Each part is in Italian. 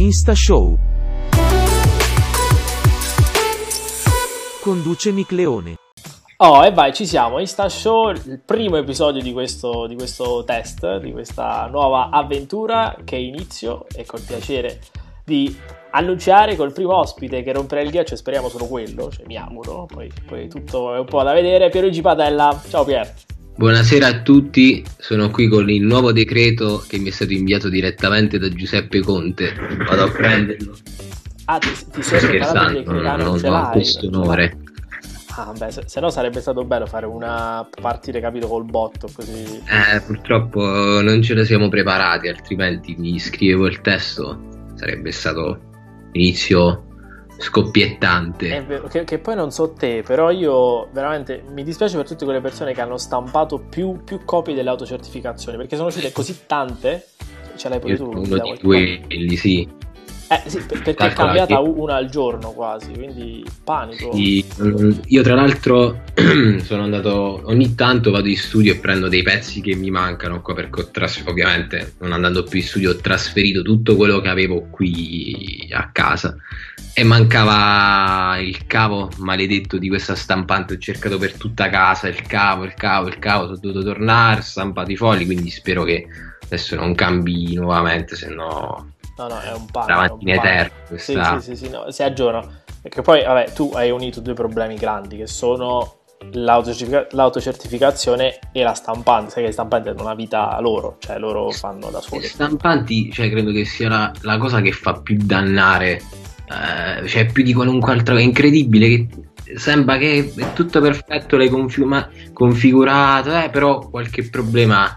Insta Show. Conduce Nick Leone. Oh, e vai, ci siamo. Insta Show, il primo episodio di questo, di questo test, di questa nuova avventura che inizio e col piacere di annunciare col primo ospite che romperà il ghiaccio, speriamo solo quello, cioè mi auguro, poi, poi tutto è un po' da vedere. Pierluigi Padella, ciao Pier. Buonasera a tutti, sono qui con il nuovo decreto che mi è stato inviato direttamente da Giuseppe Conte. Vado a prenderlo. Ah, ti, ti sei Scherzando, non, non non, ho questo onore. Ah, beh, se, se no sarebbe stato bello fare una partire, capito, col botto così. Eh, purtroppo non ce ne siamo preparati, altrimenti mi scrivevo il testo, sarebbe stato inizio scoppiettante. Vero, che, che poi non so te, però io veramente mi dispiace per tutte quelle persone che hanno stampato più, più copie delle autocertificazioni, perché sono uscite così tante. Ce l'hai pure Io tu? uno di quelli, sì. Eh sì, per- perché è cambiata che- una al giorno quasi, quindi panico. Sì, mm, Io tra l'altro sono andato ogni tanto vado in studio e prendo dei pezzi che mi mancano qua perché tras- ovviamente non andando più in studio ho trasferito tutto quello che avevo qui a casa e mancava il cavo maledetto di questa stampante ho cercato per tutta casa il cavo, il cavo, il cavo sono dovuto tornare, ho stampato i fogli quindi spero che adesso non cambi nuovamente se no No, no, è un sarà panico. è un avanti in eterno Sì, questa sì, sì, sì, no, si aggiorna. Perché poi, vabbè, tu hai unito due problemi grandi che sono l'autocertifica- l'autocertificazione e la stampante. Sai che le stampanti hanno una vita loro, cioè loro fanno da Le soli. stampanti, cioè, credo che sia la, la cosa che fa più dannare, eh, cioè più di qualunque altro. È incredibile che sembra che è tutto perfetto, l'hai configura- configurato, eh, però qualche problema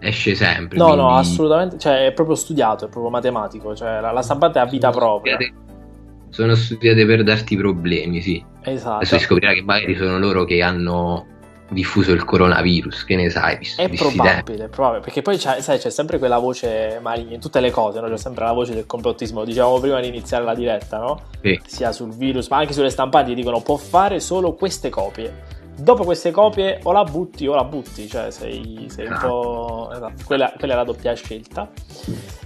esce sempre. No, no, quindi- assolutamente, cioè è proprio studiato, è proprio matematico, cioè la, la stampante ha vita sono propria. studiate- sono studiate per darti problemi, sì. Esatto. Adesso si scoprirà che magari sono loro che hanno diffuso il coronavirus, che ne sai, visto È probabile, è probabile, perché poi c'è, sai, c'è sempre quella voce maligna in tutte le cose, no? c'è sempre la voce del complottismo, dicevamo prima di iniziare la diretta, no? Sì. sia sul virus, ma anche sulle stampanti dicono può fare solo queste copie. Dopo queste copie o la butti o la butti, cioè sei, sei un Esatto. po'... esatto, quella, quella è la doppia scelta.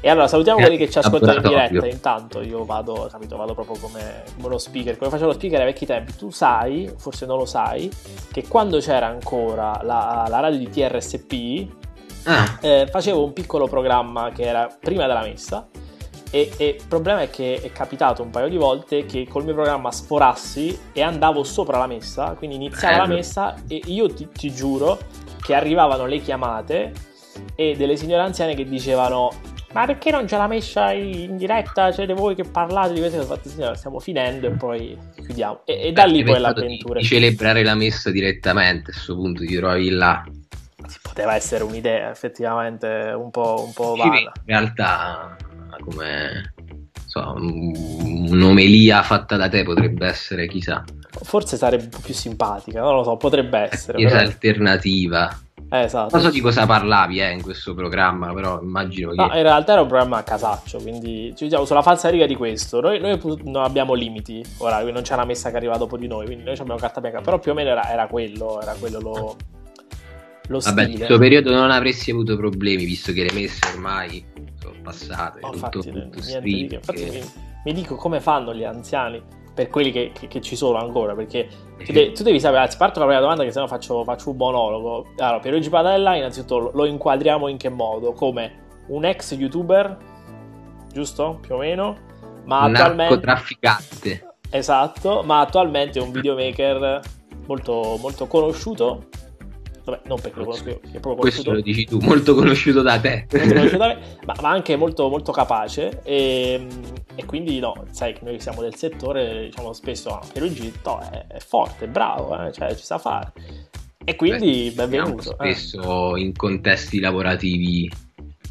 E allora salutiamo Eh, quelli che ci ascoltano in diretta, intanto io vado, capito, vado proprio come, come uno speaker, come faceva lo speaker ai vecchi tempi. Tu sai, forse non lo sai, che quando c'era ancora la, la radio di TRSP, Ah, eh, facevo un piccolo programma che era prima della messa e, e il problema è che è capitato un paio di volte che col mio programma sforassi e andavo sopra la messa, quindi iniziava Bello. la messa e io ti, ti giuro che arrivavano le chiamate e delle signore anziane che dicevano ma perché non ce l'ha messa in diretta? Siete voi che parlate di queste cose? Fatto, signora, stiamo finendo e poi chiudiamo. E, e da lì poi pensato di- l'avventura. Di, celebrare la messa direttamente, a questo punto ti trovi là. Poteva essere un'idea effettivamente un po', un po' vana. in realtà come so, un- un'omelia fatta da te potrebbe essere chissà Forse sarebbe più simpatica, non lo so, potrebbe essere. chiesa però- alternativa Eh, esatto. non so di cosa parlavi eh, in questo programma però immagino che No, in realtà era un programma a casaccio, quindi ci diciamo sulla falsa riga di questo. Noi, noi non abbiamo limiti orari, non c'è una messa che arriva dopo di noi, quindi noi abbiamo carta bianca, però più o meno era, era quello, era quello lo, lo vabbè in questo periodo non avresti avuto problemi visto che le messe ormai passate No, tutto, infatti, tutto stream. Infatti che- mi, mi dico come fanno gli anziani, per quelli che, che- che ci sono ancora, perché tu, de- tu devi sapere, anzi parto con la prima domanda che sennò faccio, faccio un monologo. Allora, Pierluigi Padella innanzitutto lo, inquadriamo in che modo? Come un ex youtuber, giusto? Più o meno, ma attualmente... narcotrafficante Esatto, ma attualmente è un videomaker molto, molto conosciuto. Vabbè, non perché lo conosco io, che proprio questo lo dici tu molto conosciuto da te conosciuto da me, ma, ma anche molto, molto capace. E, e quindi, no, sai che noi siamo del settore, diciamo spesso, ah, Pierluigi no, è, è forte, è bravo, eh, cioè ci sa fare. E quindi, Beh, benvenuto. eh. spesso in contesti lavorativi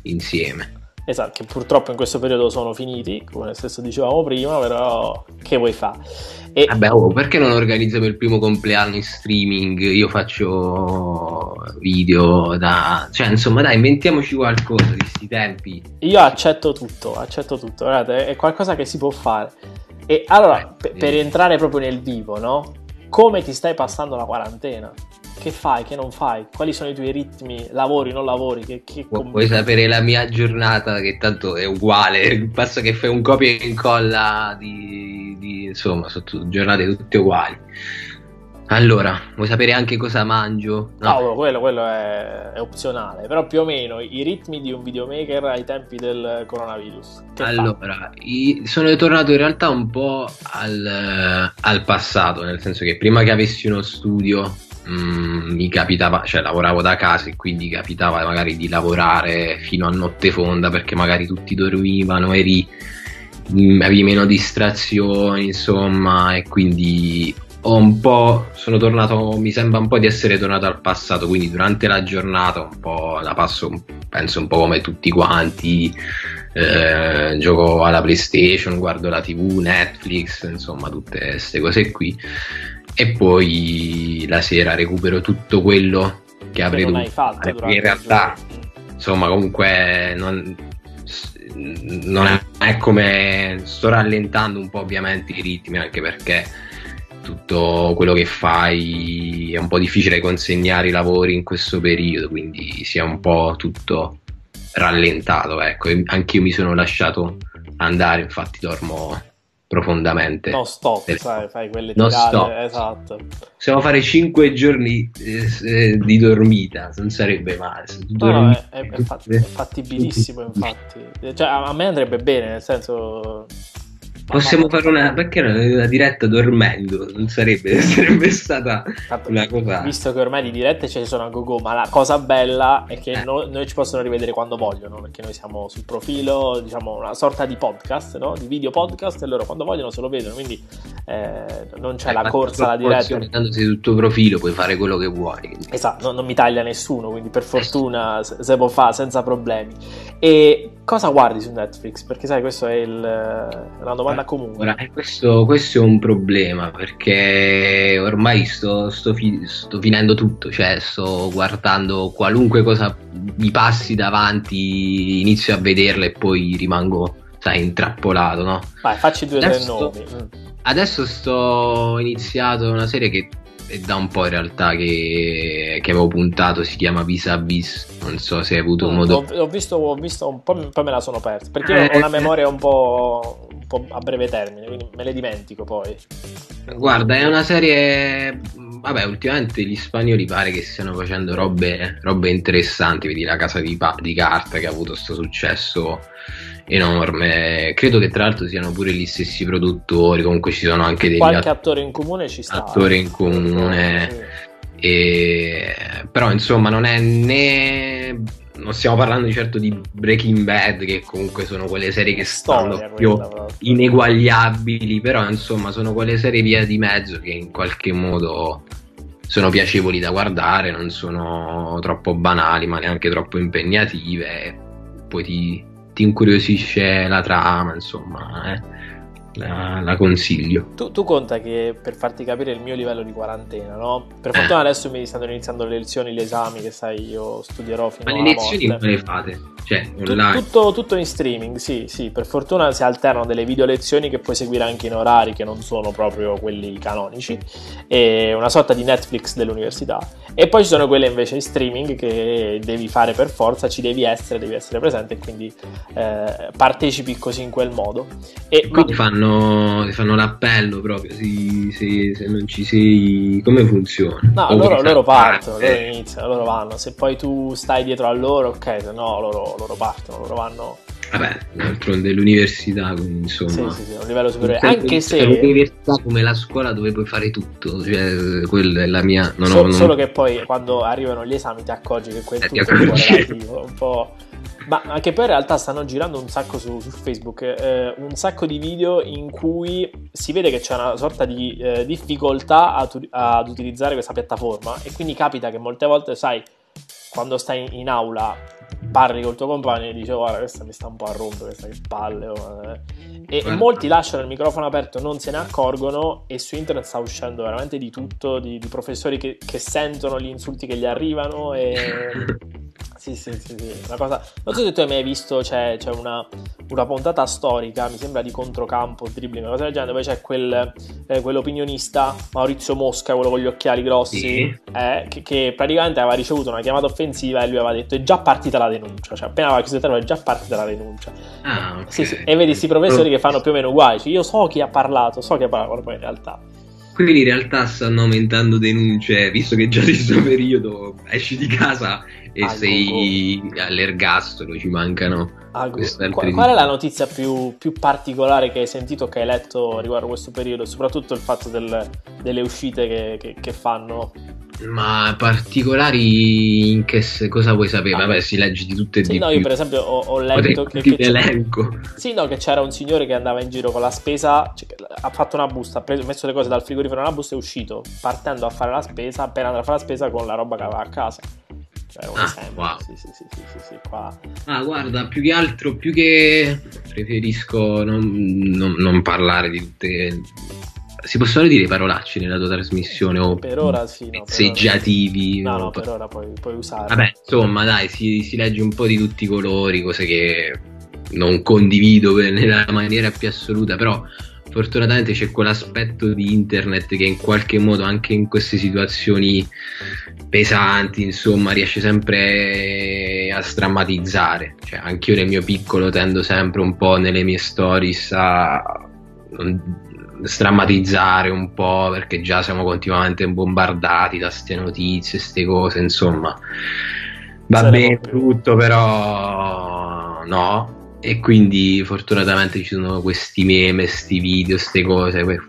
insieme Esatto, che purtroppo in questo periodo sono finiti, come stesso dicevamo prima, però che vuoi fare? E, Vabbè, oh, perché non organizziamo il primo compleanno in streaming? Io faccio video da... Cioè, insomma, dai, inventiamoci qualcosa di questi tempi. Io accetto tutto, accetto tutto, guardate, è qualcosa che si può fare. E allora, Eh, pe- sì. per entrare proprio nel vivo, no? Come ti stai passando la quarantena? Che fai, che non fai, quali sono i tuoi ritmi, lavori, non lavori. Che, che Pu- puoi sapere la mia giornata, che tanto è uguale, basta che fai un copia e incolla di, di insomma, sono giornate tutte uguali. Allora, vuoi sapere anche cosa mangio? No, no quello, quello è, è, opzionale, però più o meno i ritmi di un videomaker ai tempi del coronavirus. allora, i, sono tornato in realtà un po' al, al, passato, nel senso che prima che avessi uno studio mm, mi capitava, cioè lavoravo da casa e quindi capitava magari di lavorare fino a notte fonda perché magari tutti dormivano, eri mm, avevi meno distrazioni, insomma, e quindi ho un po', sono tornato, mi sembra un po' di essere tornato al passato, quindi durante la giornata un po' la passo, penso un po' come tutti quanti, eh, gioco alla PlayStation, guardo la TV, Netflix, insomma tutte queste cose qui e poi la sera recupero tutto quello che avrei dovuto fare, in realtà insomma comunque non, non è, è come sto rallentando un po' ovviamente i ritmi anche perché tutto quello che fai è un po' difficile consegnare i lavori in questo periodo, quindi si è un po' tutto rallentato. Ecco, anche io mi sono lasciato andare, infatti dormo profondamente. No stop, per... sai, fai quelle no tirate, stop. esatto. Possiamo fare 5 giorni eh, eh, di dormita, non sarebbe male. No, no, è, è, è, fattibilissimo, infatti. Cioè, a me andrebbe bene, nel senso Possiamo fare una. Perché una diretta dormendo? Non sarebbe, sarebbe stata Fatto, una cosa. Visto che ormai di dirette ce ne sono a go ma la cosa bella è che eh. noi, noi, ci possono rivedere quando vogliono, perché noi siamo sul profilo, diciamo una sorta di podcast, no? di video podcast, e loro quando vogliono se lo vedono, quindi eh, non c'è eh, la corsa alla diretta. Tanto sei sul tuo profilo, puoi fare quello che vuoi. Quindi. Esatto, no, non mi taglia nessuno, quindi per fortuna se, se può fare senza problemi. E cosa guardi su Netflix? Perché sai, questa è, il, è una domanda comune. Ora, eh, questo, questo, è un problema perché ormai sto, sto, fi- sto, finendo tutto, cioè sto guardando qualunque cosa mi passi davanti, inizio a vederla e poi rimango, sai, intrappolato, no? Vai, facci due o tre nomi. Adesso sto iniziato una serie che è da un po' in realtà che, che avevo puntato, si chiama Vis a Vis, non so se hai avuto mm, modo... Ho, ho, visto, ho visto un po', poi me la sono persa, perché eh, ho una memoria un po', un po' a breve termine, quindi me le dimentico poi. Guarda, è una serie vabbè, ultimamente gli spagnoli pare che stiano facendo robe, robe interessanti. Vedi la casa di, pa- di carta che ha avuto questo successo enorme. Credo che tra l'altro siano pure gli stessi produttori. Comunque ci sono anche degli qualche att- attore in comune ci sta. Attore in comune. Sì. E... Però insomma non è né non stiamo parlando di certo di Breaking Bad, che comunque sono quelle serie che stanno Storia, più ineguagliabili, però insomma sono quelle serie via di mezzo che in qualche modo sono piacevoli da guardare, non sono troppo banali, ma neanche troppo impegnative. Poi ti, ti incuriosisce la trama, insomma. Eh la, la consiglio. Tu, tu, conta che per farti capire il mio livello di quarantena, no? Per eh. fortuna adesso mi stanno iniziando le lezioni, gli esami, che sai, io studierò fino Ma le lezioni come le fate? Cioè, online? Tutto, tutto, in streaming, sì, sì. Per fortuna si alternano delle video lezioni che puoi seguire anche in orari che non sono proprio quelli canonici. E una sorta di Netflix dell'università. E poi ci sono quelle invece in streaming che devi fare per forza, ci devi essere, devi essere presente e quindi eh, partecipi così in quel modo. E quindi ma... fanno fanno, fanno l'appello proprio, si, se, se, non ci sei, come funziona? No, loro, loro, partono, loro iniziano, loro vanno, se poi tu stai dietro a loro, ok, se no loro, loro partono, loro vanno... Vabbè, d'altronde l'università, insomma. Sì, sì, sì, un livello superiore. Anche se. L'università come la scuola dove puoi fare tutto, cioè, quella è la mia. Non so, ho, non... Solo che poi quando arrivano gli esami ti accorgi che quel eh, tutto è un po' relativo, un po'. Ma anche poi in realtà stanno girando un sacco su, su Facebook, eh, un sacco di video in cui si vede che c'è una sorta di eh, difficoltà ad, ad, utilizzare questa piattaforma e quindi capita che molte volte, sai, quando stai in, in aula parli col tuo compagno e dici guarda questa mi sta un po' a rompere, questa che palle oh, eh. e, e, molti lasciano il microfono aperto non se ne accorgono e su internet sta uscendo veramente di tutto di, di professori che, che sentono gli insulti che gli arrivano e Sì, sì, sì, sì. Una cosa... Non so se tu hai mai visto, c'è, c'è una, una, puntata storica, mi sembra di controcampo, dribbling, una cosa del genere, dove c'è quel, eh, quell'opinionista Maurizio Mosca, quello con gli occhiali grossi, sì. eh, che, che, praticamente aveva ricevuto una chiamata offensiva e lui aveva detto è già partita la denuncia, cioè appena aveva chiuso il telefono è già partita la denuncia. Ah, okay. sì, sì. E vedi questi professori che fanno più o meno uguali, cioè, io so chi ha parlato, so chi ha parlato, poi in realtà... Quindi in realtà stanno aumentando denunce, visto che già di questo periodo esci di casa e Algo. sei all'ergastolo, ci mancano. Qual, qual è la notizia più, più, particolare che hai sentito, che hai letto riguardo questo periodo? Soprattutto il fatto del, delle uscite che, che, che fanno ma particolari in che cosa vuoi sapere? Ah, Vabbè, si legge di tutte e sì, di no, più. io per esempio ho, ho letto che, che elenco. Sì, no, che c'era un signore che andava in giro con la spesa, cioè, ha fatto una busta, ha preso, messo le cose dal frigorifero nella busta e è uscito, partendo a fare la spesa, appena andava a fare la spesa con la roba che aveva a casa. Cioè, ah, esempio. Wow. Sì, sì, sì, sì, sì, qua. Ah, guarda, più che altro, più che preferisco non, non, non parlare di tutte si possono dire parolacce nella tua trasmissione o per ora sì no, messeggiativi no, no per ora puoi, puoi usare vabbè insomma dai si, si, legge un po' di tutti i colori cose che non condivido nella maniera più assoluta però fortunatamente c'è quell'aspetto di internet che in qualche modo anche in queste situazioni pesanti insomma riesce sempre a strammatizzare cioè anch'io nel mio piccolo tendo sempre un po' nelle mie stories a strammatizzare un po' perché già siamo continuamente bombardati da queste notizie, queste cose, insomma. Va Saremo bene più. tutto, però no. E quindi fortunatamente ci sono questi meme, questi video, queste cose che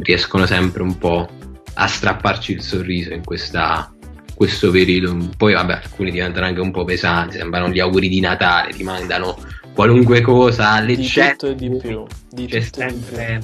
riescono sempre un po' a strapparci il sorriso in questa, questo periodo. Poi vabbè, alcuni diventano anche un po' pesanti, sembrano gli auguri di Natale, ti mandano qualunque cosa, all'eccetto di, di più. Di c'è sempre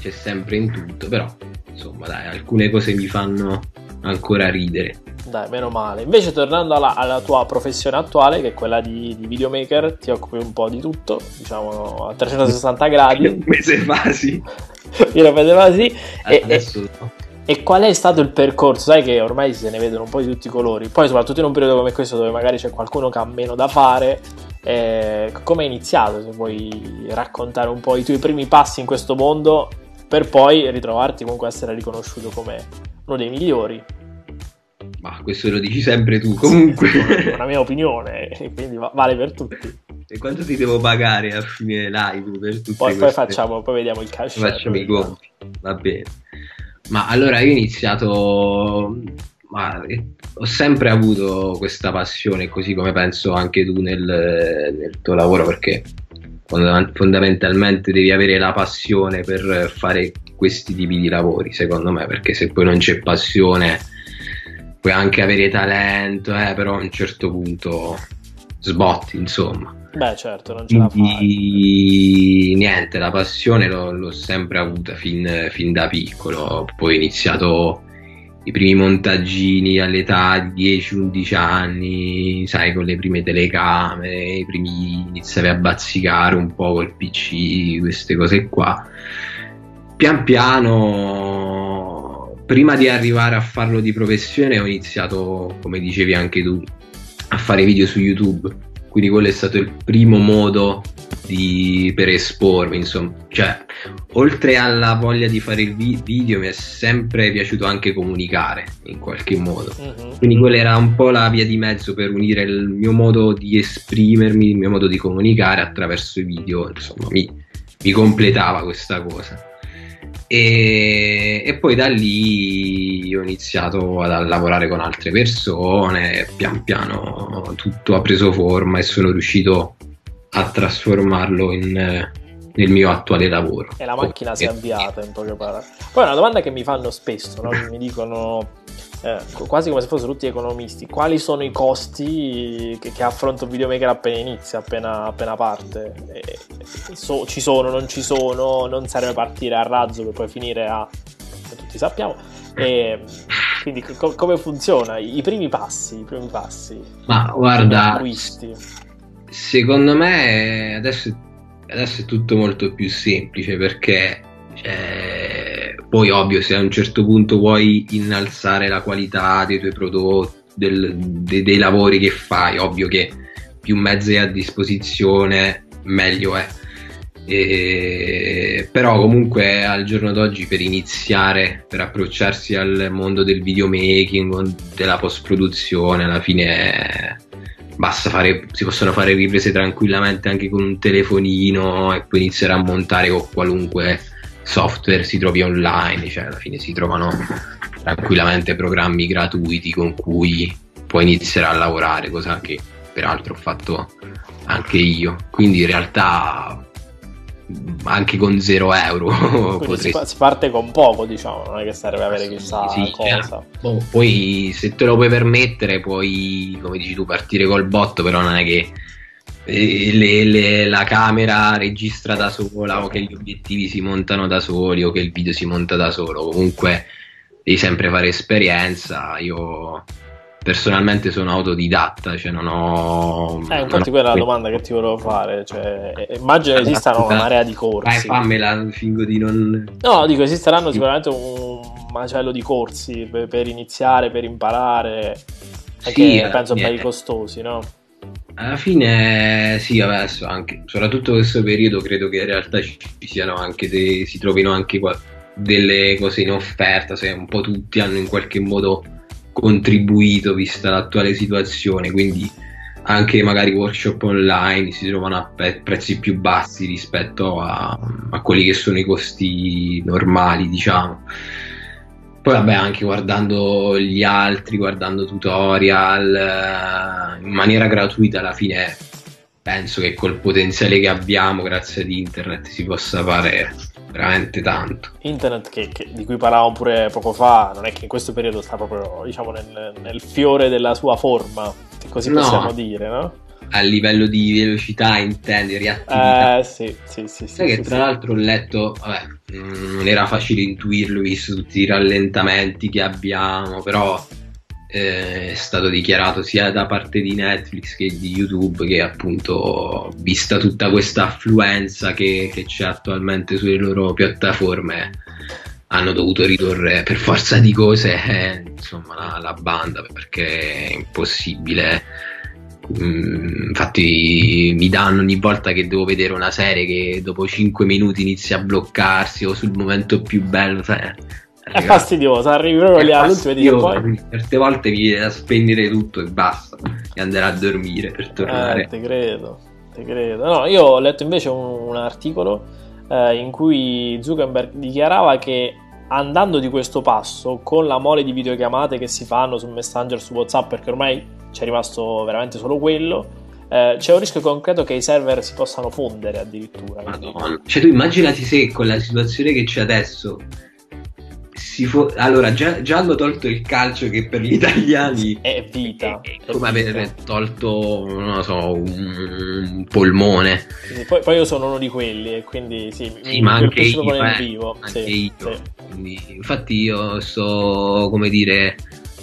c'è sempre in tutto, però insomma dai, alcune cose mi fanno ancora ridere. Dai, meno male. Invece tornando alla, alla tua professione attuale, che è quella di, di, videomaker, ti occupi un po' di tutto, diciamo a 360 gradi. Un mese fa sì. Io lo vedeva sì. E, Adesso no. E qual è stato il percorso? Sai che ormai se ne vedono un po' di tutti i colori. Poi, soprattutto in un periodo come questo, dove magari c'è qualcuno che ha meno da fare, eh, come hai iniziato? Se vuoi raccontare un po' i tuoi primi passi in questo mondo per poi ritrovarti comunque a essere riconosciuto come uno dei migliori. Ma questo lo dici sempre tu, comunque. È una mia opinione, quindi vale per tutti. E quanto ti devo pagare a fine live per tutte poi, poi facciamo, poi vediamo il cash. Facciamo i conti, va bene. Ma allora io ho iniziato, ma ho sempre avuto questa passione, così come penso anche tu nel, nel tuo lavoro, perché fondamentalmente devi avere la passione per fare questi tipi di lavori, secondo me, perché se poi non c'è passione puoi anche avere talento, eh, però a un certo punto sbotti, insomma. Beh, certo, non ce la fai. Niente, la passione l'ho, l'ho sempre avuta fin, fin, da piccolo. Poi ho iniziato i primi montaggini all'età di 10-11 anni, sai, con le prime telecamere, i primi iniziavi a bazzicare un po' col PC, queste cose qua. Pian piano, prima di arrivare a farlo di professione, ho iniziato, come dicevi anche tu, a fare video su YouTube. Quindi quello è stato il primo modo di, per espormi, insomma. Cioè, oltre alla voglia di fare il vi- video, mi è sempre piaciuto anche comunicare in qualche modo. Uh-huh. Quindi quella era un po' la via di mezzo per unire il mio modo di esprimermi, il mio modo di comunicare attraverso i video, insomma, mi, mi completava questa cosa. E, e, poi da lì ho iniziato a lavorare con altre persone, pian piano tutto ha preso forma e sono riuscito a trasformarlo in, nel mio attuale lavoro. E la macchina si è avviata in poche parole. Poi una domanda che mi fanno spesso, no? mi dicono eh, quasi come se fossero tutti economisti, quali sono i costi che, che affronta un videomaker appena inizia, appena, appena parte? E, so, ci sono, non ci sono, non serve partire a razzo per poi finire a... tutti sappiamo. E, quindi co- come funziona? I primi passi, i primi passi. Ma guarda, acquisti Secondo me adesso, adesso, è tutto molto più semplice perché cioè, poi ovvio se a un certo punto vuoi innalzare la qualità dei tuoi prodotti del, de, dei lavori che fai, ovvio che più mezzi a disposizione meglio è. E, però comunque al giorno d'oggi per iniziare, per approcciarsi al mondo del videomaking, della post produzione, alla fine basta fare, si possono fare riprese tranquillamente anche con un telefonino e poi iniziare a montare con qualunque software si trovi online, cioè alla fine si trovano tranquillamente programmi gratuiti con cui puoi iniziare a lavorare, cosa che peraltro ho fatto anche io. Quindi in realtà anche con 0 euro potresti... si, parte con poco diciamo non è che serve avere chissà sì, cosa eh, poi se te lo puoi permettere puoi come dici tu partire col botto però non è che le, le, la camera registra da sola o che gli obiettivi si montano da soli o che il video si monta da solo. Comunque devi sempre fare esperienza. Io personalmente sono autodidatta, cioè non ho... Eh, infatti quella è la domanda che ti volevo fare, cioè, eh, immagino che esistano una marea di corsi. Eh, fammela, fingo di non... No, dico, esisteranno sicuramente un macello di corsi per, per iniziare, per imparare, sì, penso belli costosi, no? Alla fine sì, adesso anche, soprattutto questo periodo credo che in realtà ci siano anche dei, si trovino anche qua, delle cose in offerta, se un po' tutti hanno in qualche modo contribuito vista l'attuale situazione, quindi anche magari workshop online si trovano a pe- prezzi più bassi rispetto a, a, quelli che sono i costi normali, diciamo. Poi vabbè, anche guardando gli altri, guardando tutorial eh, in maniera gratuita alla fine penso che col potenziale che abbiamo grazie ad internet si possa fare veramente tanto. Internet che, che, di cui parlavamo pure poco fa, non è che in questo periodo sta proprio diciamo, nel, nel fiore della sua forma, così no. possiamo dire, no? A livello di velocità, intendi, reattività. Eh sì, sì, sì. Sai sì, che sì, tra l'altro ho letto, vabbè, non era facile intuirlo visto tutti i rallentamenti che abbiamo, però eh, è stato dichiarato sia da parte di Netflix che di YouTube che appunto vista tutta questa affluenza che, che c'è attualmente sulle loro piattaforme hanno dovuto ridurre per forza di cose eh, insomma la, la, banda perché è impossibile mm, infatti mi danno ogni volta che devo vedere una serie che dopo 5 minuti inizia a bloccarsi o sul momento più bello cioè, è fastidioso, arrivi proprio lì all'ultimo e dici poi... Certe volte mi viene da spegnere tutto e basta, e andare a dormire per tornare. Eh, te credo, te credo. No, io ho letto invece un, un articolo eh, in cui Zuckerberg dichiarava che andando di questo passo, con la mole di videochiamate che si fanno su Messenger, su WhatsApp, perché ormai c'è rimasto veramente solo quello, eh, c'è un rischio concreto che i server si possano fondere addirittura. Madonna. Cioè tu immaginati se con la situazione che c'è adesso Fo- allora, già, già, hanno tolto il calcio che per gli italiani è vita. È, è come aver tolto, non so, un, polmone. Sì, poi, poi, io sono uno di quelli e quindi sì, sì mi, ma anche io, eh, vivo. Anche sì, io. Quindi, infatti io sto, come dire,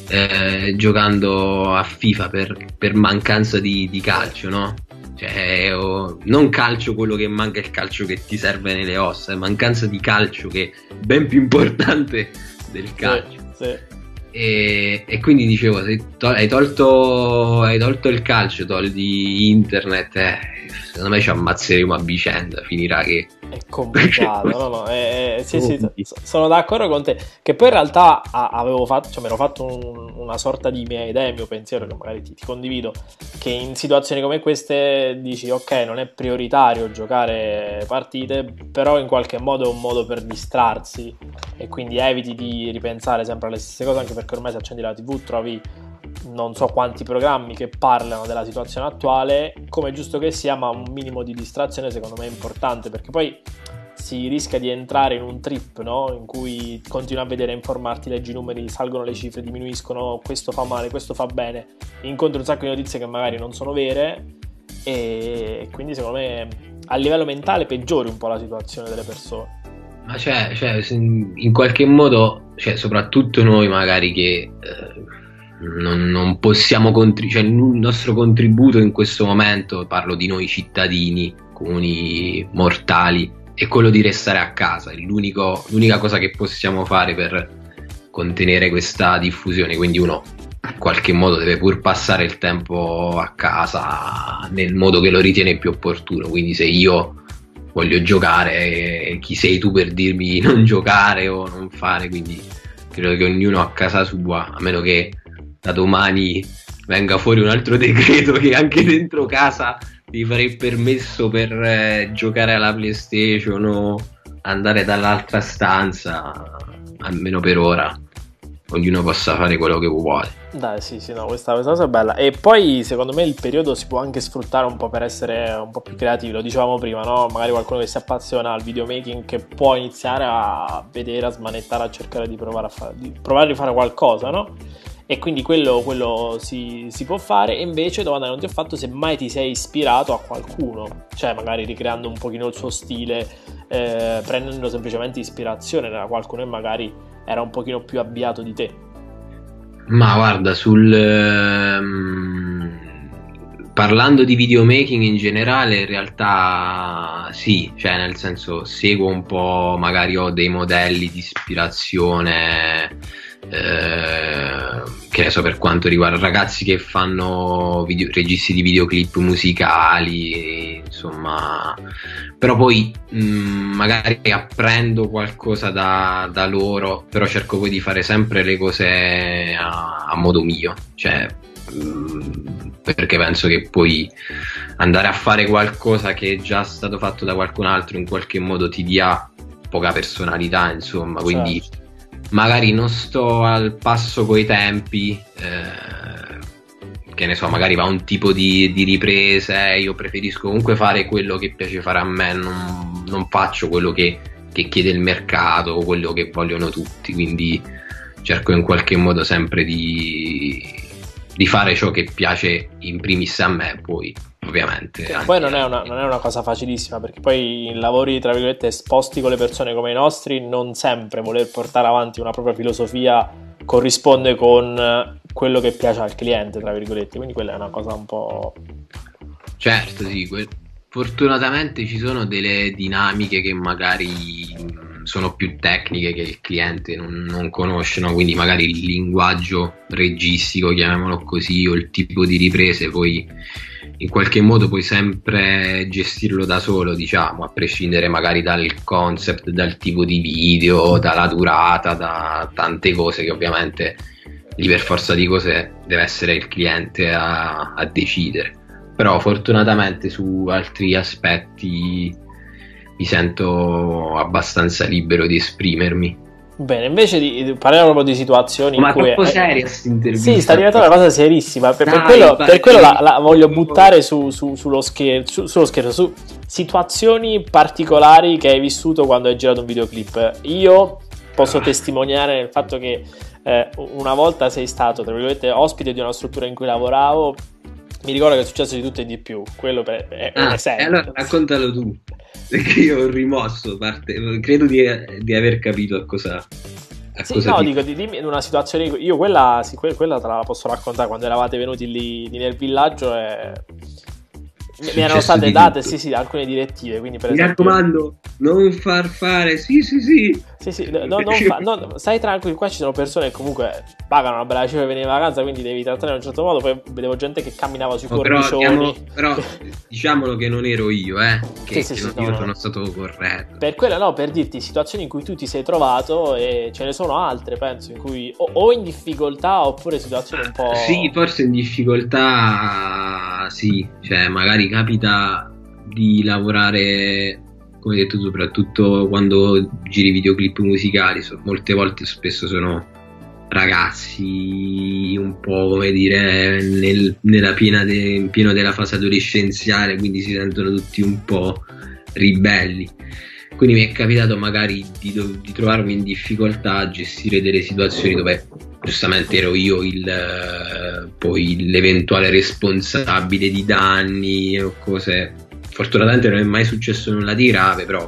eh, giocando a FIFA per, per mancanza di, di calcio, no? Cioè, oh, non calcio quello che manca, è il calcio che ti serve nelle ossa, è mancanza di calcio che è ben più importante del calcio. Sì, sì. E, e, quindi dicevo, to- hai, tolto, hai tolto il calcio, togli internet, eh, secondo me ci ammazzeremo a vicenda, finirà che è complicato, no, no, è, è, sì, sì, sono d'accordo con te. Che poi in realtà avevo fatto, cioè mi ero fatto un, una sorta di mia idea, mio pensiero, che magari ti, ti, condivido. Che in situazioni come queste dici, ok, non è prioritario giocare partite, però in qualche modo è un modo per distrarsi e quindi eviti di ripensare sempre alle stesse cose, anche perché ormai se accendi la TV trovi non so quanti programmi che parlano della situazione attuale, come giusto che sia, ma un minimo di distrazione secondo me è importante perché poi si rischia di entrare in un trip no? in cui continui a vedere, informarti, leggi i numeri, salgono le cifre, diminuiscono, questo fa male, questo fa bene, incontri un sacco di notizie che magari non sono vere e quindi secondo me a livello mentale peggiori un po' la situazione delle persone. Ma cioè, cioè in qualche modo, cioè, soprattutto noi magari che... Eh non, non possiamo contribuire, cioè il nostro contributo in questo momento, parlo di noi cittadini, comuni mortali, è quello di restare a casa, è l'unica cosa che possiamo fare per contenere questa diffusione, quindi uno in qualche modo deve pur passare il tempo a casa nel modo che lo ritiene più opportuno. Quindi se io voglio giocare, chi sei tu per dirmi non giocare o non fare? Quindi credo che ognuno a casa sua, a meno che da domani venga fuori un altro decreto che anche dentro casa vi farei permesso per eh, giocare alla PlayStation o andare dall'altra stanza, almeno per ora ognuno possa fare quello che vuole. Dai, sì, sì, no, questa, questa, cosa è bella. E poi, secondo me, il periodo si può anche sfruttare un po' per essere un po' più creativi. Lo dicevamo prima, no? Magari qualcuno che si appassiona al videomaking che può iniziare a vedere, a smanettare, a cercare di provare a fare, di provare a rifare qualcosa, no? E quindi quello, quello si, si, può fare. E invece, domanda che non ti ho fatto, se mai ti sei ispirato a qualcuno, cioè magari ricreando un pochino il suo stile, eh, prendendo semplicemente ispirazione da qualcuno e magari era un pochino più avviato di te? Ma guarda, sul... Ehm, parlando di videomaking in generale, in realtà sì, cioè nel senso seguo un po', magari ho dei modelli di ispirazione eh, che ne so per quanto riguarda ragazzi che fanno video, registi di videoclip musicali, insomma, però poi mh, mm, magari apprendo qualcosa da, da, loro, però cerco poi di fare sempre le cose a, a modo mio, cioè mm, perché penso che poi andare a fare qualcosa che è già stato fatto da qualcun altro in qualche modo ti dia poca personalità, insomma, quindi certo magari non sto al passo coi tempi, eh, che ne so, magari va un tipo di, di, riprese, io preferisco comunque fare quello che piace fare a me, non, non faccio quello che, che, chiede il mercato o quello che vogliono tutti, quindi cerco in qualche modo sempre di, di fare ciò che piace in primis a me, poi ovviamente. Che poi non è, una, non è, una, cosa facilissima perché poi in lavori tra virgolette esposti con le persone come i nostri non sempre voler portare avanti una propria filosofia corrisponde con quello che piace al cliente tra virgolette quindi quella è una cosa un po' certo sì que- fortunatamente ci sono delle dinamiche che magari sono più tecniche che il cliente non, non conosce no? quindi magari il linguaggio registico chiamiamolo così o il tipo di riprese poi in qualche modo puoi sempre gestirlo da solo, diciamo, a prescindere magari dal concept, dal tipo di video, dalla durata, da tante cose che ovviamente lì per forza di cose deve essere il cliente a, a decidere. Però fortunatamente su altri aspetti mi sento abbastanza libero di esprimermi. Bene, invece di parliamo proprio di situazioni Ma in cui... Ma troppo seria questa intervista. Sì, sta diventando una cosa serissima. Per, Dai, per quello, per quello la, la, voglio buttare su, su, sullo, scher- su, sullo scherzo, su situazioni particolari che hai vissuto quando hai girato un videoclip. Io posso testimoniare il fatto che eh, una volta sei stato, tra virgolette, ospite di una struttura in cui lavoravo. Mi ricordo che è successo di tutto e di più. Quello per, è ah, un esempio. Allora raccontalo tu perché io ho rimosso parte, credo di, di aver capito a cosa, a sì, cosa no, dico, dimmi una situazione. Io quella, sì, quella te la posso raccontare quando eravate venuti lì, lì nel villaggio. E mi erano state date sì, sì, alcune direttive. Quindi per Mi esempio... raccomando, non far fare. Sì, sì, sì. Sì, sì, no, non fa... no, stai tranquillo. Qua ci sono persone che comunque pagano una bella cifra per venire in vacanza. Quindi devi trattare in un certo modo. Poi vedevo gente che camminava sui no, cornicioni. Però, però diciamolo che non ero io, eh. Che, sì, sì, che io sono stato corretto. Per quello, no, per dirti situazioni in cui tu ti sei trovato e ce ne sono altre, penso, in cui o, o in difficoltà oppure situazioni un po'. Sì, forse in difficoltà, sì. Cioè, magari capita di lavorare, come detto, soprattutto quando giri videoclip musicali, so, molte volte spesso sono ragazzi un po' come dire nel, nella piena de, pieno della fase adolescenziale, quindi si sentono tutti un po' ribelli. Quindi mi è capitato magari di, di trovarmi in difficoltà a gestire delle situazioni dove giustamente ero io il, eh, poi l'eventuale responsabile di danni o cose. Fortunatamente non è mai successo nulla di grave, però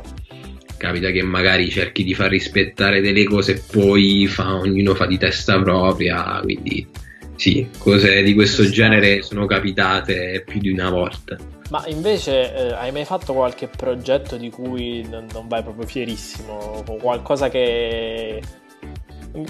capita che magari cerchi di far rispettare delle cose e poi fa, ognuno fa di testa propria, quindi sì, cose di questo genere sono capitate più di una volta. Ma invece eh, hai mai fatto qualche progetto di cui non, non vai proprio fierissimo? O qualcosa che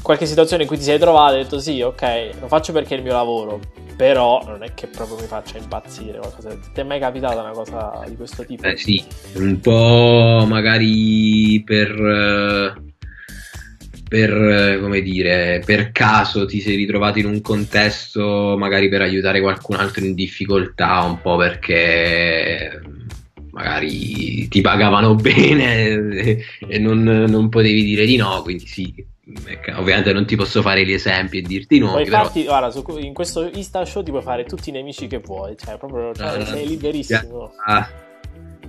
qualche situazione in cui ti sei trovato hai detto sì, ok, lo faccio perché è il mio lavoro, però non è che proprio mi faccia impazzire qualcosa. Ti è mai capitata una cosa di questo tipo? Eh sì, un po' magari per per, come dire, per caso ti sei ritrovato in un contesto magari per aiutare qualcun altro in difficoltà, un po' perché magari ti pagavano bene e non, non potevi dire di no, quindi sì, ovviamente non ti posso fare gli esempi e dirti no. Puoi però... farti, guarda, su, in questo Insta Show ti puoi fare tutti i nemici che vuoi, cioè proprio cioè, uh, sei liberissimo. Ah,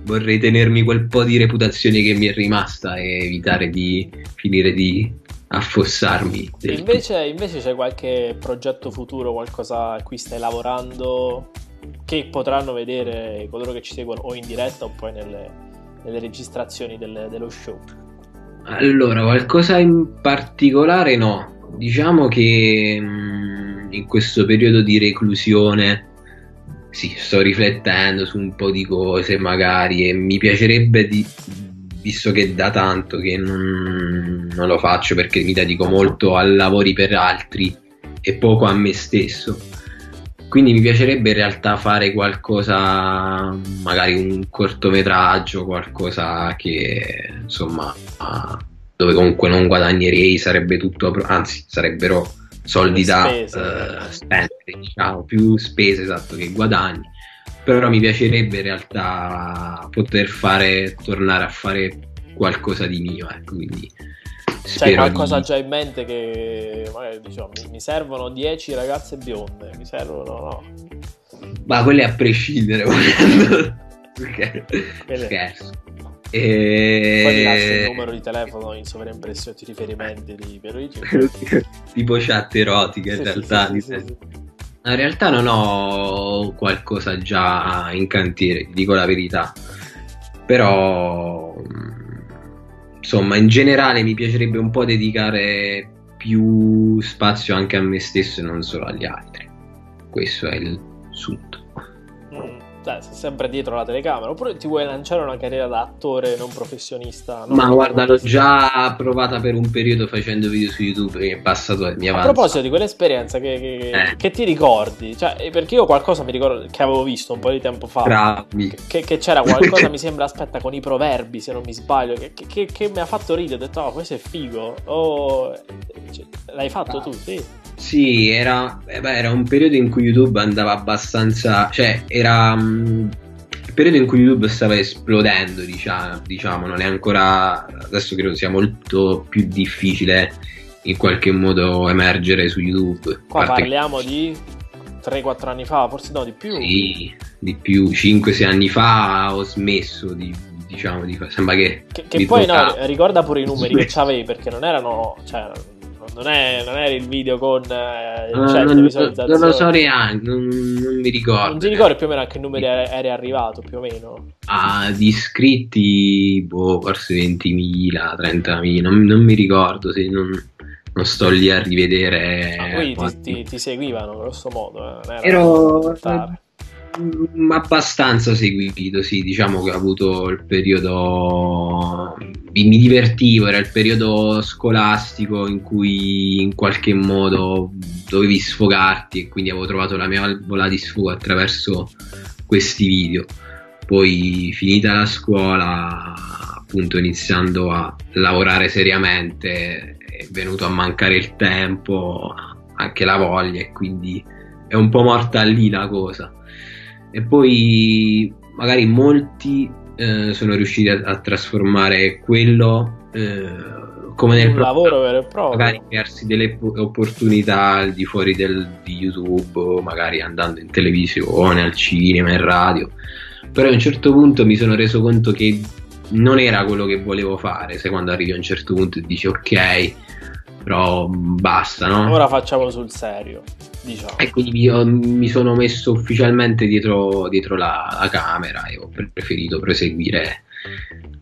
vorrei tenermi quel po' di reputazione che mi è rimasta e evitare di finire di affossarmi. Invece, invece, c'è qualche progetto futuro, qualcosa a cui stai lavorando che potranno vedere coloro che ci seguono o in diretta o poi nelle, nelle registrazioni del, dello show? Allora, qualcosa in particolare no. Diciamo che mh, mm, in questo periodo di reclusione sì, sto riflettendo su un po' di cose magari e mi piacerebbe di, visto che da tanto che non, non, lo faccio perché mi dedico molto a lavori per altri e poco a me stesso. Quindi mi piacerebbe in realtà fare qualcosa, magari un cortometraggio, qualcosa che insomma dove comunque non guadagnerei, sarebbe tutto, anzi sarebbero soldi da uh, spendere, diciamo, più spese esatto che guadagni però mi piacerebbe in realtà poter fare, tornare a fare qualcosa di mio, ecco, quindi c'è qualcosa di... già in mente che magari diciamo, mi, servono 10 ragazze bionde, mi servono no? Ma quelle a prescindere, ok, quelle... scherzo. E... Poi ti lascio il numero di telefono in sovraimpressione, ti riferimenti di Pierluigi. tipo chat erotica in sì, realtà. Sì, sì, in realtà non ho qualcosa già in cantiere, dico la verità. Però, insomma, in generale mi piacerebbe un po' dedicare più spazio anche a me stesso e non solo agli altri. Questo è il sunto cioè, sei sempre dietro la telecamera, oppure ti vuoi lanciare una carriera da attore non professionista? Non Ma guarda, l'ho già provata per un periodo facendo video su YouTube è passato e mi avanza. A proposito di quell'esperienza che, che, eh. che, ti ricordi, cioè, perché io qualcosa mi ricordo che avevo visto un po' di tempo fa, Bravi. Che, che c'era qualcosa, mi sembra, aspetta, con i proverbi, se non mi sbaglio, che, mi ha fatto ridere, ho detto, oh, questo è figo, oh, cioè, l'hai fatto ah. tu, sì. Sì, era, eh beh, era, un periodo in cui YouTube andava abbastanza. cioè, era um, il periodo in cui YouTube stava esplodendo, diciamo, diciamo, non è ancora. adesso credo sia molto più difficile in qualche modo emergere su YouTube. Qua parliamo che... di 3-4 anni fa, forse no, di più. Sì, di più, 5-6 anni fa ho smesso di diciamo di sembra che, che, che poi no, ricorda pure i numeri che c'avevi perché non erano cioè, non, è, non era il video con eh, il uh, non, non, lo so neanche, non, non, mi ricordo. Non ti ricordi più o meno a che numeri eri arrivato più o meno? Ah, di iscritti, boh, forse 20.000, 30.000, non, non mi ricordo, se non, non sto lì a rivedere. Ah, quindi ti, ti, ti, seguivano grosso modo. Eh? Ero abbastanza seguito, sì, diciamo che ho avuto il periodo mi divertivo, era il periodo scolastico in cui in qualche modo dovevi sfogarti e quindi avevo trovato la mia valvola di sfogo attraverso questi video. Poi finita la scuola, appunto iniziando a lavorare seriamente, è venuto a mancare il tempo, anche la voglia e quindi è un po' morta lì la cosa. E poi magari molti eh, sono riusciti a, a trasformare quello eh, come nel un lavoro vero e proprio. magari crearsi delle opportunità al di fuori del, di YouTube magari andando in televisione al cinema in radio. Però a un certo punto mi sono reso conto che non era quello che volevo fare. Se quando arrivi a un certo punto e dici ok però basta no? ora facciamo sul serio diciamo. E quindi io mi sono messo ufficialmente dietro, dietro la, la, camera e ho preferito proseguire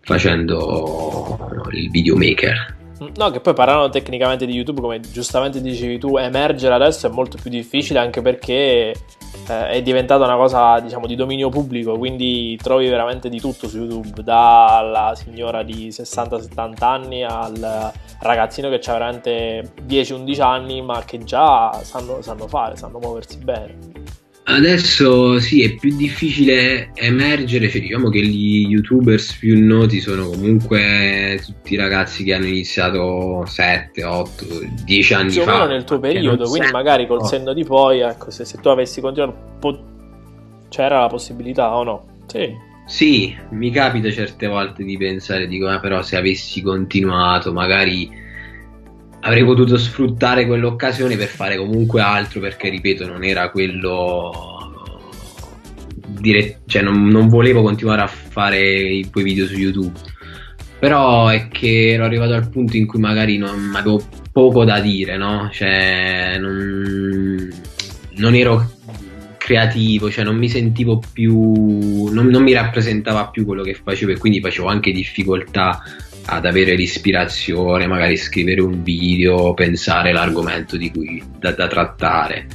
facendo no, il videomaker. No, che poi parlando tecnicamente di YouTube, come giustamente dicevi tu, emergere adesso è molto più difficile anche perché eh, è diventata una cosa diciamo di dominio pubblico, quindi trovi veramente di tutto su YouTube, dalla signora di 60-70 anni al ragazzino che ha veramente 10-11 anni ma che già sanno, sanno fare, sanno muoversi bene. Adesso sì, è più difficile emergere, cioè diciamo che gli youtubers più noti sono comunque tutti i ragazzi che hanno iniziato 7, 8, 10 anni più fa. Più nel tuo periodo, quindi sempre. magari col senno di poi, ecco, se, se tu avessi continuato, po- c'era la possibilità o no? Sì. Sì, mi capita certe volte di pensare, dico, ah, però se avessi continuato magari avrei potuto sfruttare quell'occasione per fare comunque altro perché ripeto non era quello dire, cioè non, non, volevo continuare a fare i tuoi video su YouTube. Però è che ero arrivato al punto in cui magari non avevo poco da dire no? Cioè non, non ero creativo cioè non mi sentivo più non, non mi rappresentava più quello che facevo e quindi facevo anche difficoltà ad avere l'ispirazione, magari scrivere un video, pensare l'argomento di cui da, da trattare.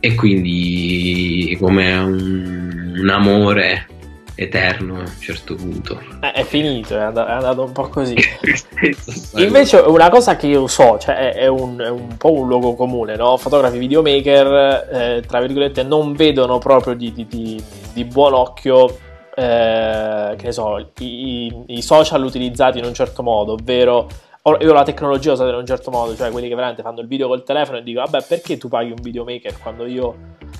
E quindi come un, un, amore eterno a un certo punto. Eh, è finito, è andato, è andato, un po' così. Invece una cosa che io so, cioè è, un, è un, po' un luogo comune, no? fotografi videomaker, eh, tra virgolette, non vedono proprio di, di, di, di buon occhio eh, che ne so, i, i, social utilizzati in un certo modo, ovvero io la tecnologia usata in un certo modo, cioè quelli che veramente fanno il video col telefono e dicono vabbè perché tu paghi un videomaker quando io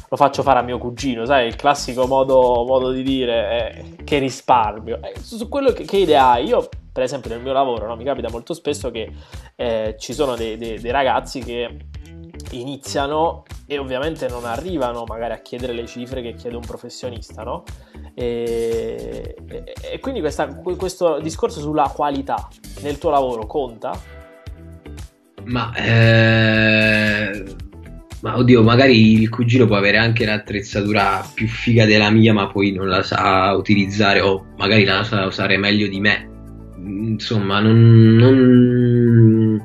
lo faccio fare a mio cugino, sai il classico modo, modo di dire eh, che risparmio. Eh, su quello che, che, idea hai? Io per esempio nel mio lavoro no, mi capita molto spesso che eh, ci sono dei, dei, dei ragazzi che iniziano e ovviamente non arrivano magari a chiedere le cifre che chiede un professionista, no? E, e, e quindi questa, questo discorso sulla qualità nel tuo lavoro conta? Ma, eh, ma oddio, magari il cugino può avere anche l'attrezzatura più figa della mia, ma poi non la sa utilizzare o magari la sa usare meglio di me. Insomma, non, non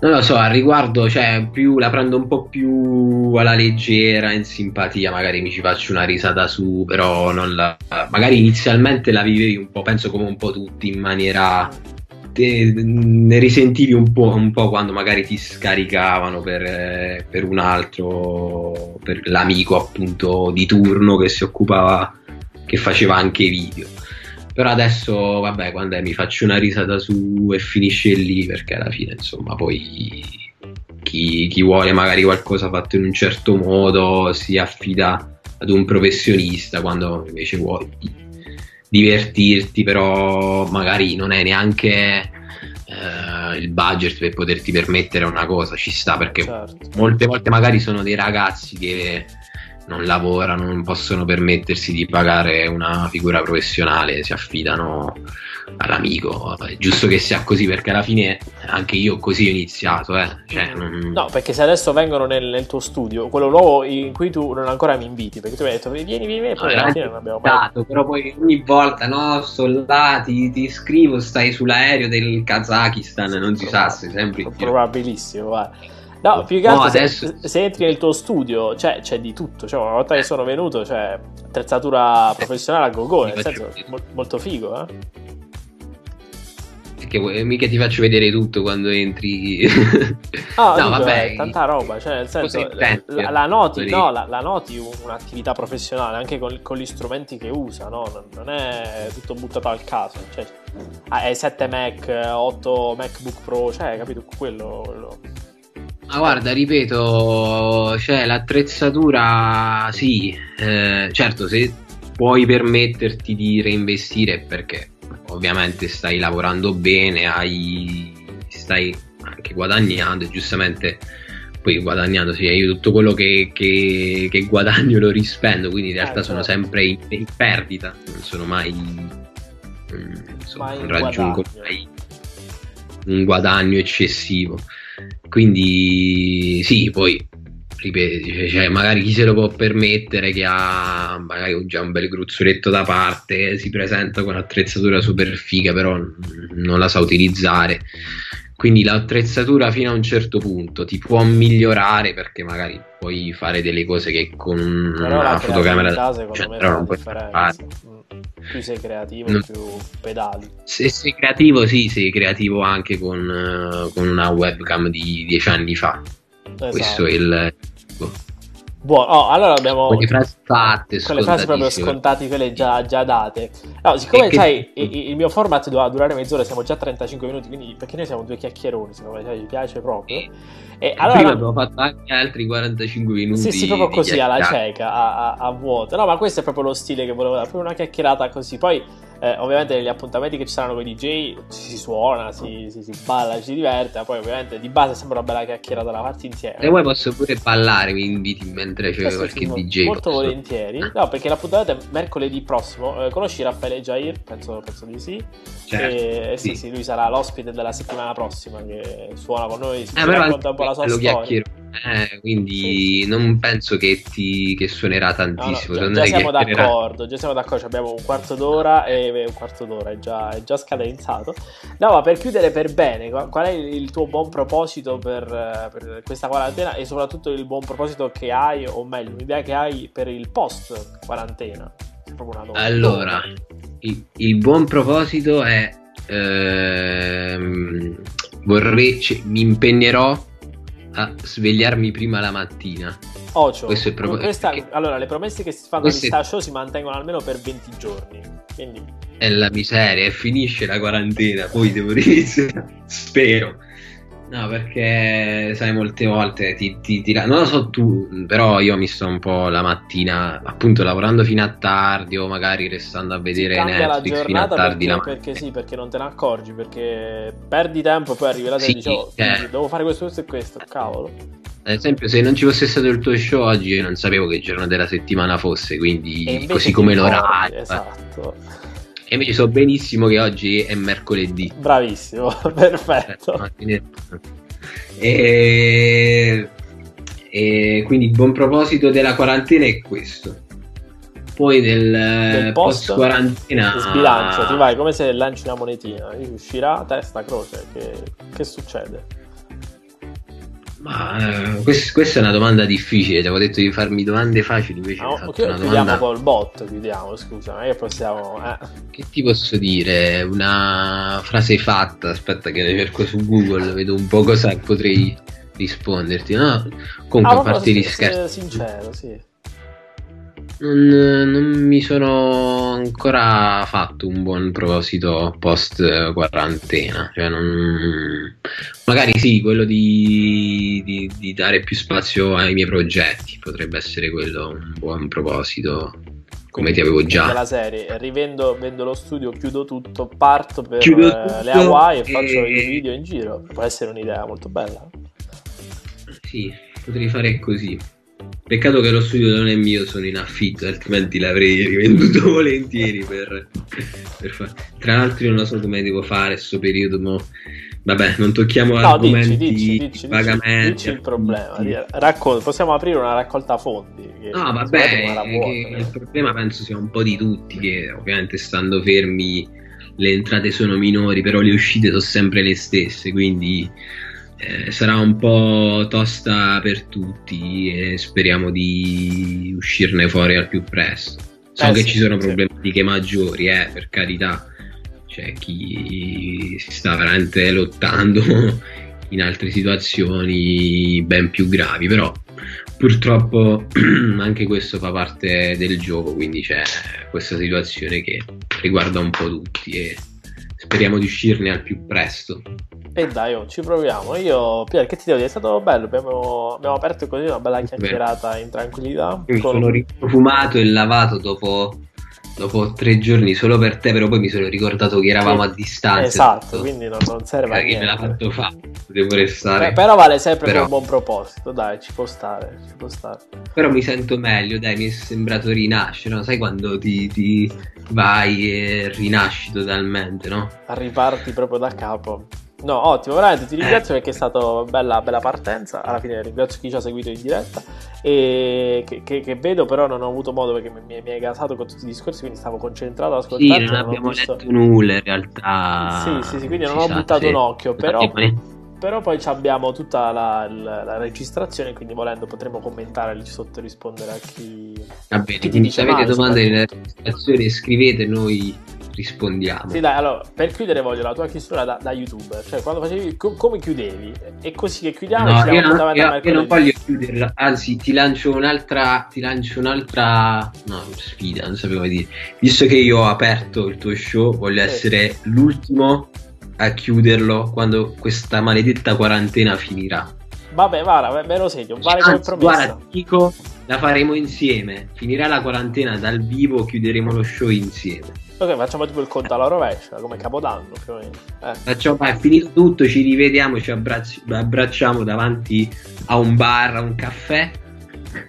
non lo so, al riguardo, cioè, più, la prendo un po' più alla leggera, in simpatia, magari mi ci faccio una risata su, però non la, magari inizialmente la vivevi un po', penso come un po' tutti, in maniera... Te, ne risentivi un po', un po', quando magari ti scaricavano per, per un altro, per l'amico appunto di turno che si occupava, che faceva anche video però adesso, vabbè, quando è, mi faccio una risata su e finisce lì, perché alla fine, insomma, poi chi, chi vuole magari qualcosa fatto in un certo modo si affida ad un professionista, quando invece vuoi divertirti, però magari non è neanche eh, il budget per poterti permettere una cosa, ci sta perché certo. molte volte magari sono dei ragazzi che non lavorano, non possono permettersi di pagare una figura professionale, si affidano all'amico. È giusto che sia così perché alla fine anche io così ho iniziato. Eh. Cioè, non... No, perché se adesso vengono nel, nel, tuo studio, quello nuovo in cui tu non ancora mi inviti, perché tu mi hai detto vieni, vieni, e poi alla fine non abbiamo mai... Però poi ogni volta, no, là, ti, scrivo, stai sull'aereo del Kazakistan, non si sa, sei sempre... Probabilissimo, guarda. No, più che altro no, adesso... se, se, entri nel tuo studio cioè, c'è di tutto. Cioè, una volta che sono venuto, c'è attrezzatura professionale a gogo, nel senso mo- molto figo, eh? Perché mica ti faccio vedere tutto quando entri. Ah, no, dico, vabbè, tanta roba, cioè nel senso la, la, noti, no, la, la, noti un'attività professionale anche con, con, gli strumenti che usa, no? Non, non è tutto buttato al caso. Cioè, hai 7 Mac, 8 MacBook Pro, cioè, capito quello, quello ma guarda, ripeto, cioè l'attrezzatura sì, eh, certo se puoi permetterti di reinvestire perché ovviamente stai lavorando bene, hai, stai anche guadagnando e giustamente poi guadagnando, sì, io tutto quello che, che, che guadagno lo rispendo, quindi in realtà sono certo. sempre in, in perdita, non sono mai, mm, insomma, mai non raggiungo mai un guadagno eccessivo. Quindi sì, poi ripeti, cioè, magari chi se lo può permettere che ha magari già un bel gruzzoletto da parte, si presenta con attrezzatura super figa, però non la sa utilizzare. quindi l'attrezzatura fino a un certo punto ti può migliorare perché magari puoi fare delle cose che con una fotocamera da cioè, però non puoi fare. Mm. Più sei creativo, non... più pedali. Se sei creativo, sì, sei creativo anche con, con una webcam di dieci anni fa. Esatto. Questo è il. Buono, oh, allora abbiamo quelle frasi fatte, quelle frasi proprio scontate, quelle già, già date. No, siccome che... sai, il, mio format doveva durare mezz'ora, siamo già a 35 minuti, quindi perché noi siamo due chiacchieroni, secondo me, mi piace proprio. E allora, prima abbiamo fatto anche altri 45 minuti. Sì, sì, proprio così alla cieca, a, a, a vuoto. No, ma questo è proprio lo stile che volevo dare, proprio una chiacchierata così. Poi eh, ovviamente negli appuntamenti che ci saranno con i DJ si suona, si, si, si, balla, ci si diverte, poi ovviamente di base sembra una bella chiacchierata da farti insieme. E poi posso pure ballare, mi inviti mentre c'è qualche sì, DJ. Molto posso... volentieri. No, perché l'appuntamento è mercoledì prossimo. Eh, conosci Raffaele Jair? Penso, penso di sì. Certo, e, sì. sì, sì, lui sarà l'ospite della settimana prossima che suona con noi, si eh, racconta un po' la sua storia. Eh, quindi sì. non penso che, ti, che suonerà tantissimo. No, no, già, già siamo d'accordo, già siamo d'accordo, abbiamo un quarto d'ora e un quarto d'ora, è già, è già scadenzato. No, ma per chiudere per bene, qual è il tuo buon proposito per, per questa quarantena e soprattutto il buon proposito che hai, o meglio, un'idea che hai per il post quarantena? Allora, il, il, buon proposito è... Ehm, vorrei, cioè, mi impegnerò a svegliarmi prima la mattina. Ocio. Questo è proprio questa, perché... Allora, le promesse che si fanno a Questa show si mantengono almeno per 20 giorni. Quindi... È la miseria, finisce la quarantena, poi devo iniziare. Spero. No, perché sai, molte volte ti, ti, ti, Non lo so tu, però io mi sto un po' la mattina, appunto, lavorando fino a tardi o magari restando a vedere Netflix fino a tardi perché, la Perché sì, perché non te ne accorgi, perché perdi tempo e poi arrivi là sì, e dici, oh, eh. devo fare questo, questo e questo, cavolo. Ad esempio, se non ci fosse stato il tuo show oggi, io non sapevo che giorno della settimana fosse, quindi così come l'orario. Esatto. E invece so benissimo che oggi è mercoledì. Bravissimo, perfetto. E, e quindi il buon proposito della quarantena è questo. Poi del, del post, quarantena sbilancia, ti vai come se lanci una monetina, uscirà testa croce, che, che succede? Ma eh, quest- questa è una domanda difficile, ti avevo detto di farmi domande facili, invece no, okay, una chiudiamo domanda... col bot, chiudiamo, scusa, ma che possiamo... Eh. Che ti posso dire? Una frase fatta, aspetta che ne cerco su Google, vedo un po' cosa potrei risponderti, no? Comunque ah, a parte gli scherzi... sincero, sì non, non, mi sono ancora fatto un buon proposito post quarantena. Cioè non... Magari sì, quello di, di, di, dare più spazio ai miei progetti potrebbe essere quello un buon proposito. Come ti avevo già. La serie, rivendo vendo lo studio, chiudo tutto, parto per chiudo eh, le Hawaii e, e faccio i video in giro. Può essere un'idea molto bella. Sì, potrei fare così. Peccato che lo studio non è mio, sono in affitto, altrimenti l'avrei rivenduto volentieri per, per fare. Tra l'altro io non so come devo fare questo periodo, mo... vabbè, non tocchiamo no, argomenti dici, dici, vagamente. Dici, il problema, Raccol- possiamo aprire una raccolta fondi. no, vabbè, il problema penso sia un po' di tutti, che ovviamente stando fermi le entrate sono minori, però le uscite sono sempre le stesse, quindi eh, sarà un po' tosta per tutti e speriamo di uscirne fuori al più presto. So eh, che sì, ci sono problematiche sì. maggiori, eh, per carità, c'è chi si sta veramente lottando in altre situazioni ben più gravi, però purtroppo anche questo fa parte del gioco, quindi c'è questa situazione che riguarda un po' tutti e speriamo di uscirne al più presto. E dai, oh, ci proviamo. Io, Pier, che ti devo dire? È stato bello. Abbiamo, abbiamo aperto così una bella chiacchierata in tranquillità. Mi con... sono riprofumato e lavato dopo, dopo, tre giorni solo per te, però poi mi sono ricordato che eravamo sì. a distanza. Esatto, quindi non, non serve a niente. me l'ha fatto fare. Devo restare. Eh, però vale sempre però... un buon proposito, dai, ci può stare, ci può stare. Però mi sento meglio, dai, mi è sembrato rinascere, no? Sai quando ti, ti vai e rinasci totalmente, no? Riparti proprio da capo. No, ottimo, veramente ti ringrazio perché è stata bella, bella partenza. Alla fine ringrazio chi ci ha seguito in diretta e che, che, che vedo, però non ho avuto modo perché mi, mi, hai gasato con tutti i discorsi, quindi stavo concentrato ad ascoltare. Sì, non abbiamo visto... letto nulla in realtà. Sì, sì, sì quindi non ho buttato sì. un occhio, però però poi abbiamo tutta la, la, la, registrazione, quindi volendo potremo commentare lì sotto e rispondere a chi. Va bene, chi quindi se avete domande nella registrazione scrivete, noi rispondiamo. Sì, dai, allora, per chiudere voglio la tua chiusura da, da youtuber, cioè quando facevi, co- come chiudevi? È così che chiudiamo? No, io, non, io, io non voglio chiuderla, anzi ti lancio un'altra, ti lancio un'altra, no, sfida, non sapevo come dire. Visto che io ho aperto il tuo show, voglio sì. essere l'ultimo a chiuderlo quando questa maledetta quarantena finirà. Vabbè, Vara, me lo segno, vale come promessa. Guarda, dico, la faremo insieme. Finirà la quarantena dal vivo, chiuderemo lo show insieme. Ok, facciamo tipo il conto alla rovescia, come Capodanno più o meno. Eh. Facciamo, è finito tutto, ci rivediamo, ci abbracci, abbracciamo davanti a un bar, a un caffè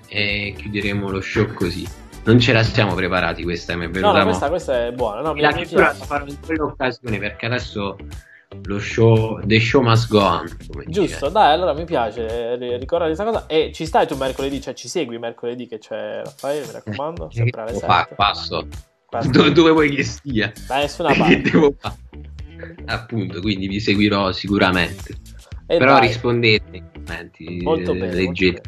e chiuderemo lo show così. Non ce la siamo preparati questa, mi è venuta. No, no questa, questa, è buona. No, la chiusura la farò in quell'occasione perché adesso lo show The Show Must Go On. Giusto, dire. dai, allora mi piace ricordare questa cosa. E ci stai tu mercoledì, cioè ci segui mercoledì che c'è Raffaele, mi raccomando. Eh, sempre alle 7. Fa, passo. Dove, dove, vuoi che stia? Da nessuna parte. Appunto, quindi vi seguirò sicuramente. E Però dai. rispondete nei commenti. Molto bene. Leggete.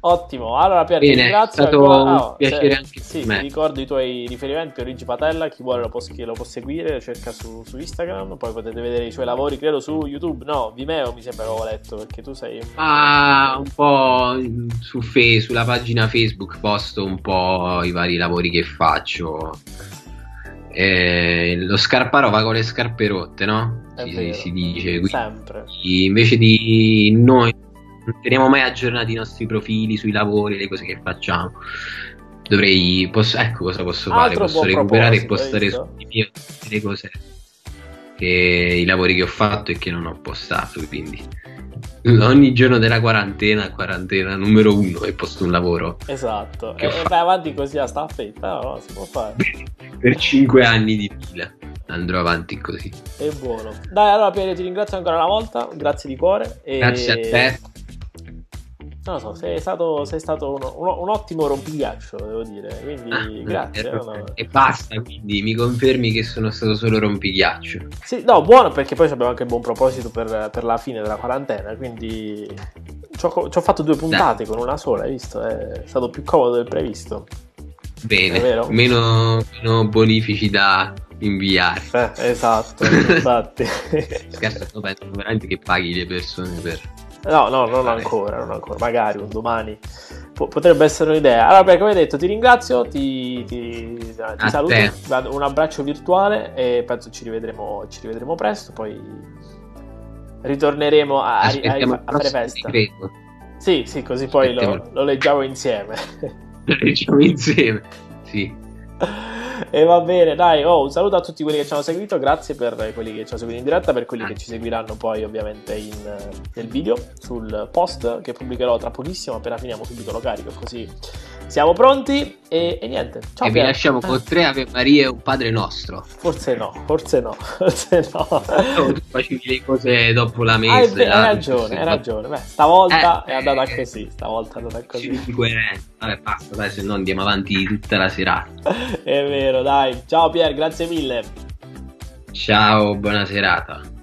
Ottimo, allora Pier, Bene, ti ringrazio. È stato un oh, piacere se, anche sì, me. Ti ricordo i tuoi riferimenti, Origi Patella, chi vuole lo può, lo può seguire, cerca su, su, Instagram, poi potete vedere i suoi lavori, credo su YouTube, no, Vimeo mi sembra che avevo letto, perché tu sei... Ah, un po' su fe, sulla pagina Facebook posto un po' i vari lavori che faccio. Eh, lo scarparo va con le scarpe rotte, no? Si, si, dice. Quindi, Sempre. Invece di noi non teniamo mai aggiornati i nostri profili sui lavori, le cose che facciamo. Dovrei, posso, ecco cosa posso fare, Altro posso recuperare e postare su mio le cose che i lavori che ho fatto e che non ho postato, quindi ogni giorno della quarantena, quarantena numero uno e posto un lavoro. Esatto, e vai avanti così a staffetta, no, si può fare. per cinque anni di fila andrò avanti così. È buono. Dai, allora Piero ti ringrazio ancora una volta, grazie di cuore. E... Grazie a te non lo so, sei stato, sei stato uno, uno, un ottimo rompigliaccio, devo dire. Quindi ah, grazie. No, E basta, quindi mi confermi che sono stato solo rompigliaccio. Sì, no, buono perché poi abbiamo anche il buon proposito per, per la fine della quarantena. Quindi ci ho, ci ho fatto due puntate Dai. con una sola, hai visto? È stato più comodo del previsto. Bene, meno, meno bonifici da inviare. Eh, esatto, infatti. Scherzo, penso veramente che paghi le persone per No, no, non ancora, non ancora. Magari un domani potrebbe essere un'idea. Allora, beh, come detto, ti ringrazio, ti, ti, ti saluto, un abbraccio virtuale e penso ci rivedremo, ci rivedremo presto. Poi ritorneremo a, a, a, a fare festa. Sì, sì, così poi lo, lo leggiamo insieme. Lo leggiamo insieme, sì. e va bene, dai, oh, un saluto a tutti quelli che ci hanno seguito, grazie per quelli che ci hanno seguito in diretta, per quelli che ci seguiranno poi ovviamente in, nel video, sul post che pubblicherò tra pochissimo, appena finiamo subito lo carico, così siamo pronti e, e niente. Ciao, e Pier. vi lasciamo con tre Ave Maria e un Padre Nostro. Forse no, forse no, forse no. no tu facevi le cose dopo la messa. Ah, hai, ragione, hai ragione. Beh, stavolta eh, è andata eh, così, stavolta è andata così. Vabbè, basta, dai, se no andiamo avanti tutta la serata. è vero, dai. Ciao Pier, grazie mille. Ciao, buona serata.